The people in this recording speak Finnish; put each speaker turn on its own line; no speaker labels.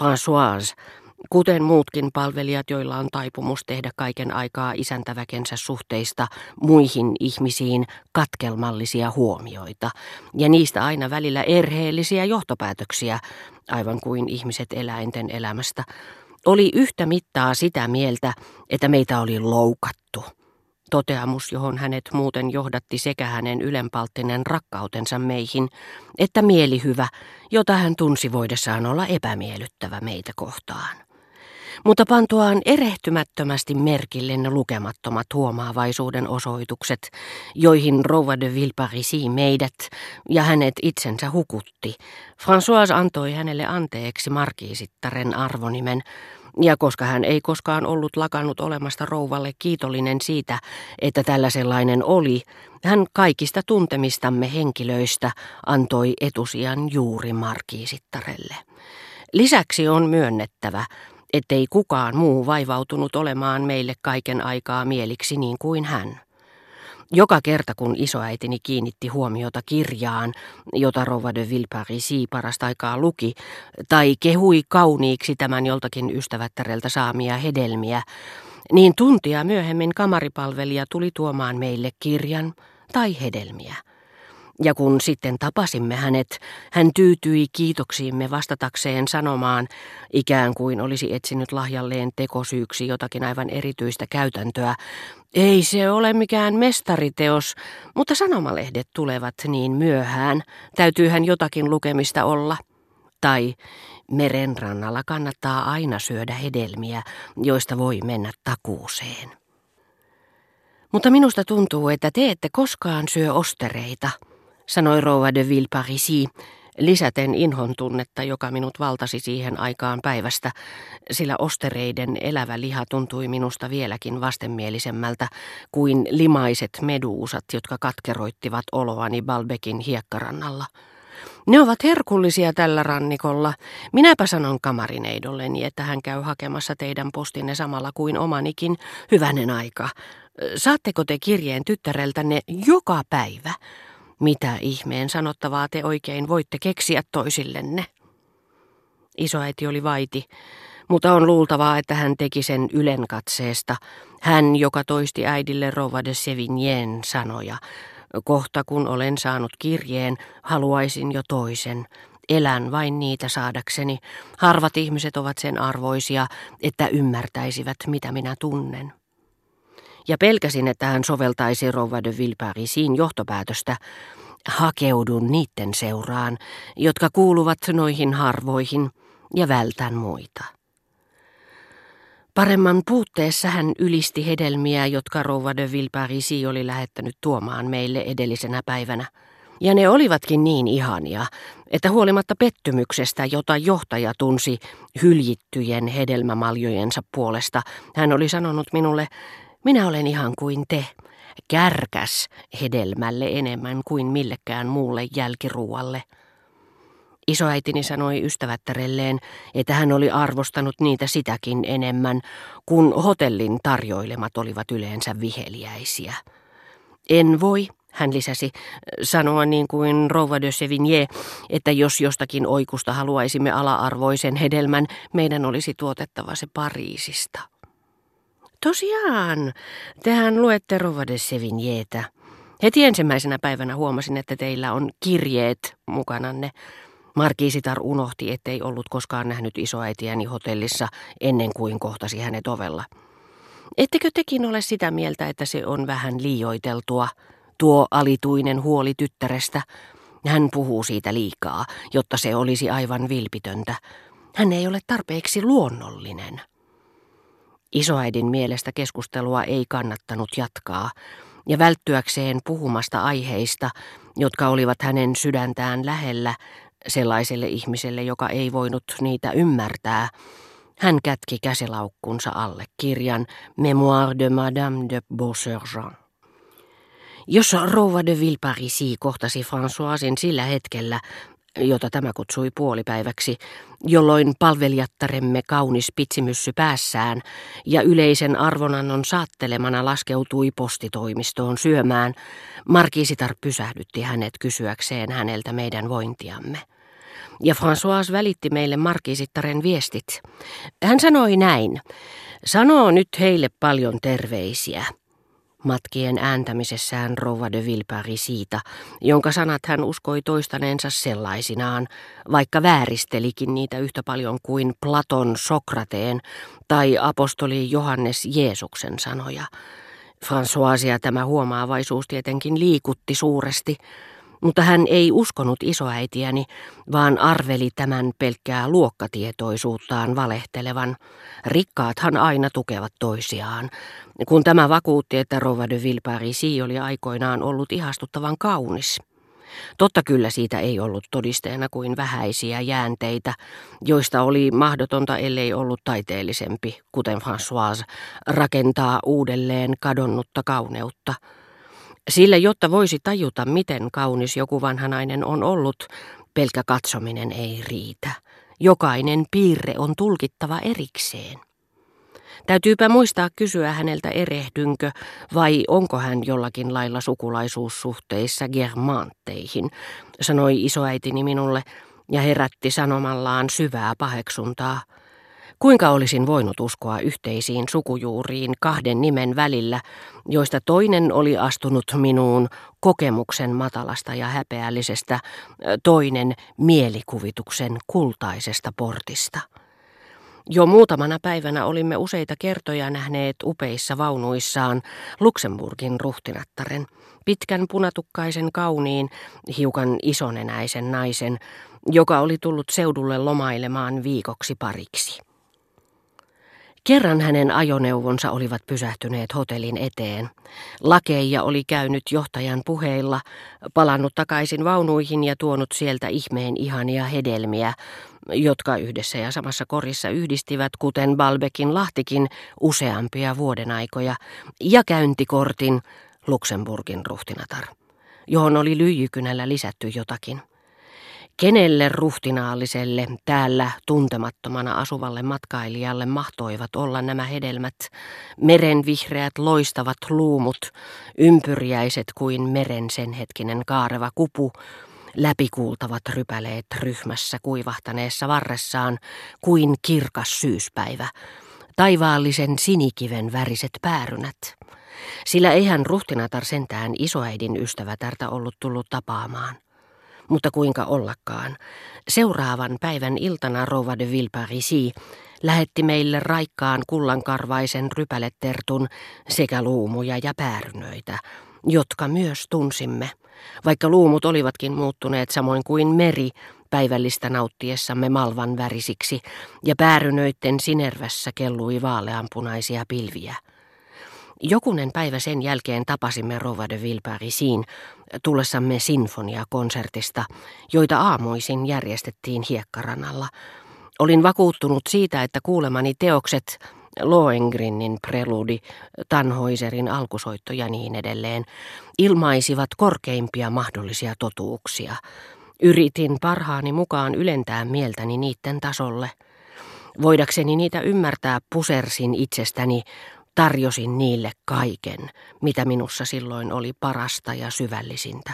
Françoise, kuten muutkin palvelijat, joilla on taipumus tehdä kaiken aikaa isäntäväkensä suhteista muihin ihmisiin katkelmallisia huomioita, ja niistä aina välillä erheellisiä johtopäätöksiä, aivan kuin ihmiset eläinten elämästä, oli yhtä mittaa sitä mieltä, että meitä oli loukattu. Toteamus, johon hänet muuten johdatti sekä hänen ylenpalttinen rakkautensa meihin, että mielihyvä, jota hän tunsi voidessaan olla epämiellyttävä meitä kohtaan mutta pantuaan erehtymättömästi merkille ne lukemattomat huomaavaisuuden osoitukset, joihin rouva de Villeparisi meidät ja hänet itsensä hukutti. François antoi hänelle anteeksi markiisittaren arvonimen, ja koska hän ei koskaan ollut lakannut olemasta rouvalle kiitollinen siitä, että tällä sellainen oli, hän kaikista tuntemistamme henkilöistä antoi etusijan juuri markiisittarelle. Lisäksi on myönnettävä, ettei kukaan muu vaivautunut olemaan meille kaiken aikaa mieliksi niin kuin hän. Joka kerta kun isoäitini kiinnitti huomiota kirjaan, jota Rova de Villeparisi parasta aikaa luki, tai kehui kauniiksi tämän joltakin ystävättäreltä saamia hedelmiä, niin tuntia myöhemmin kamaripalvelija tuli tuomaan meille kirjan tai hedelmiä. Ja kun sitten tapasimme hänet, hän tyytyi kiitoksiimme vastatakseen sanomaan, ikään kuin olisi etsinyt lahjalleen tekosyyksi jotakin aivan erityistä käytäntöä. Ei se ole mikään mestariteos, mutta sanomalehdet tulevat niin myöhään. Täytyyhän jotakin lukemista olla. Tai merenrannalla kannattaa aina syödä hedelmiä, joista voi mennä takuuseen. Mutta minusta tuntuu, että te ette koskaan syö ostereita – sanoi rouva de Villeparisi, lisäten inhon tunnetta, joka minut valtasi siihen aikaan päivästä, sillä ostereiden elävä liha tuntui minusta vieläkin vastenmielisemmältä kuin limaiset meduusat, jotka katkeroittivat oloani Balbekin hiekkarannalla. Ne ovat herkullisia tällä rannikolla. Minäpä sanon kamarineidolleni, että hän käy hakemassa teidän postinne samalla kuin omanikin. Hyvänen aika. Saatteko te kirjeen tyttäreltänne joka päivä? Mitä ihmeen sanottavaa te oikein voitte keksiä toisillenne? Isoäiti oli vaiti, mutta on luultavaa, että hän teki sen ylenkatseesta. Hän, joka toisti äidille Rova de Sevignien sanoja. Kohta kun olen saanut kirjeen, haluaisin jo toisen. Elän vain niitä saadakseni. Harvat ihmiset ovat sen arvoisia, että ymmärtäisivät, mitä minä tunnen ja pelkäsin, että hän soveltaisi Rouva de Villeparisiin johtopäätöstä, hakeudun niiden seuraan, jotka kuuluvat noihin harvoihin, ja vältän muita. Paremman puutteessa hän ylisti hedelmiä, jotka Rouva de Villeparisi oli lähettänyt tuomaan meille edellisenä päivänä. Ja ne olivatkin niin ihania, että huolimatta pettymyksestä, jota johtaja tunsi hyljittyjen hedelmämaljojensa puolesta, hän oli sanonut minulle, minä olen ihan kuin te, kärkäs hedelmälle enemmän kuin millekään muulle jälkiruualle. Isoäitini sanoi ystävättärelleen, että hän oli arvostanut niitä sitäkin enemmän, kun hotellin tarjoilemat olivat yleensä viheliäisiä. En voi, hän lisäsi, sanoa niin kuin Rova de Sevigné, että jos jostakin oikusta haluaisimme ala-arvoisen hedelmän, meidän olisi tuotettava se Pariisista. Tosiaan, tehän luette Rova de Sevignétä. Heti ensimmäisenä päivänä huomasin, että teillä on kirjeet mukananne. Markiisitar unohti, ettei ollut koskaan nähnyt isoäitiäni hotellissa ennen kuin kohtasi hänet ovella. Ettekö tekin ole sitä mieltä, että se on vähän liioiteltua, tuo alituinen huoli tyttärestä? Hän puhuu siitä liikaa, jotta se olisi aivan vilpitöntä. Hän ei ole tarpeeksi luonnollinen. Isoäidin mielestä keskustelua ei kannattanut jatkaa, ja välttyäkseen puhumasta aiheista, jotka olivat hänen sydäntään lähellä, sellaiselle ihmiselle, joka ei voinut niitä ymmärtää, hän kätki käsilaukkunsa alle kirjan Memoire de Madame de Beausergent. Jos rouva de Villeparisi kohtasi Françoisin sillä hetkellä, jota tämä kutsui puolipäiväksi, jolloin palvelijattaremme kaunis pitsimyssy päässään ja yleisen arvonannon saattelemana laskeutui postitoimistoon syömään, Markiisitar pysähdytti hänet kysyäkseen häneltä meidän vointiamme. ja François välitti meille markiisittaren viestit. Hän sanoi näin, sanoo nyt heille paljon terveisiä matkien ääntämisessään Rova de Vilpari siitä, jonka sanat hän uskoi toistaneensa sellaisinaan, vaikka vääristelikin niitä yhtä paljon kuin Platon Sokrateen tai apostoli Johannes Jeesuksen sanoja. Françoisia tämä huomaavaisuus tietenkin liikutti suuresti, mutta hän ei uskonut isoäitiäni, vaan arveli tämän pelkkää luokkatietoisuuttaan valehtelevan. Rikkaathan aina tukevat toisiaan. Kun tämä vakuutti, että Rova de Villeparisi oli aikoinaan ollut ihastuttavan kaunis. Totta kyllä siitä ei ollut todisteena kuin vähäisiä jäänteitä, joista oli mahdotonta, ellei ollut taiteellisempi, kuten Françoise, rakentaa uudelleen kadonnutta kauneutta – sillä jotta voisi tajuta, miten kaunis joku vanha nainen on ollut, pelkä katsominen ei riitä. Jokainen piirre on tulkittava erikseen. Täytyypä muistaa kysyä häneltä erehdynkö vai onko hän jollakin lailla sukulaisuussuhteissa germantteihin, sanoi isoäitini minulle ja herätti sanomallaan syvää paheksuntaa. Kuinka olisin voinut uskoa yhteisiin sukujuuriin kahden nimen välillä, joista toinen oli astunut minuun kokemuksen matalasta ja häpeällisestä, toinen mielikuvituksen kultaisesta portista. Jo muutamana päivänä olimme useita kertoja nähneet upeissa vaunuissaan Luxemburgin ruhtinattaren, pitkän punatukkaisen kauniin, hiukan isonenäisen naisen, joka oli tullut seudulle lomailemaan viikoksi pariksi. Kerran hänen ajoneuvonsa olivat pysähtyneet hotellin eteen. Lakeija oli käynyt johtajan puheilla, palannut takaisin vaunuihin ja tuonut sieltä ihmeen ihania hedelmiä, jotka yhdessä ja samassa korissa yhdistivät, kuten Balbekin lahtikin, useampia vuodenaikoja, ja käyntikortin Luxemburgin ruhtinatar, johon oli lyijykynällä lisätty jotakin. Kenelle ruhtinaalliselle täällä tuntemattomana asuvalle matkailijalle mahtoivat olla nämä hedelmät, merenvihreät loistavat luumut, ympyriäiset kuin meren sen hetkinen kaareva kupu, läpikuultavat rypäleet ryhmässä kuivahtaneessa varressaan kuin kirkas syyspäivä, taivaallisen sinikiven väriset päärynät. Sillä eihän ruhtinatar sentään isoäidin ystävätärtä ollut tullut tapaamaan. Mutta kuinka ollakaan. Seuraavan päivän iltana Rova de Villeparisi lähetti meille raikkaan kullankarvaisen rypälettertun sekä luumuja ja päärynöitä, jotka myös tunsimme, vaikka luumut olivatkin muuttuneet samoin kuin meri päivällistä nauttiessamme malvan värisiksi ja päärynöitten sinervässä kellui vaaleanpunaisia pilviä. Jokunen päivä sen jälkeen tapasimme Rova de Villeparisiin tullessamme sinfoniakonsertista, joita aamuisin järjestettiin hiekkaranalla. Olin vakuuttunut siitä, että kuulemani teokset Lohengrinnin preludi, Tanhoiserin alkusoitto ja niin edelleen, ilmaisivat korkeimpia mahdollisia totuuksia. Yritin parhaani mukaan ylentää mieltäni niiden tasolle. Voidakseni niitä ymmärtää pusersin itsestäni Tarjosin niille kaiken, mitä minussa silloin oli parasta ja syvällisintä.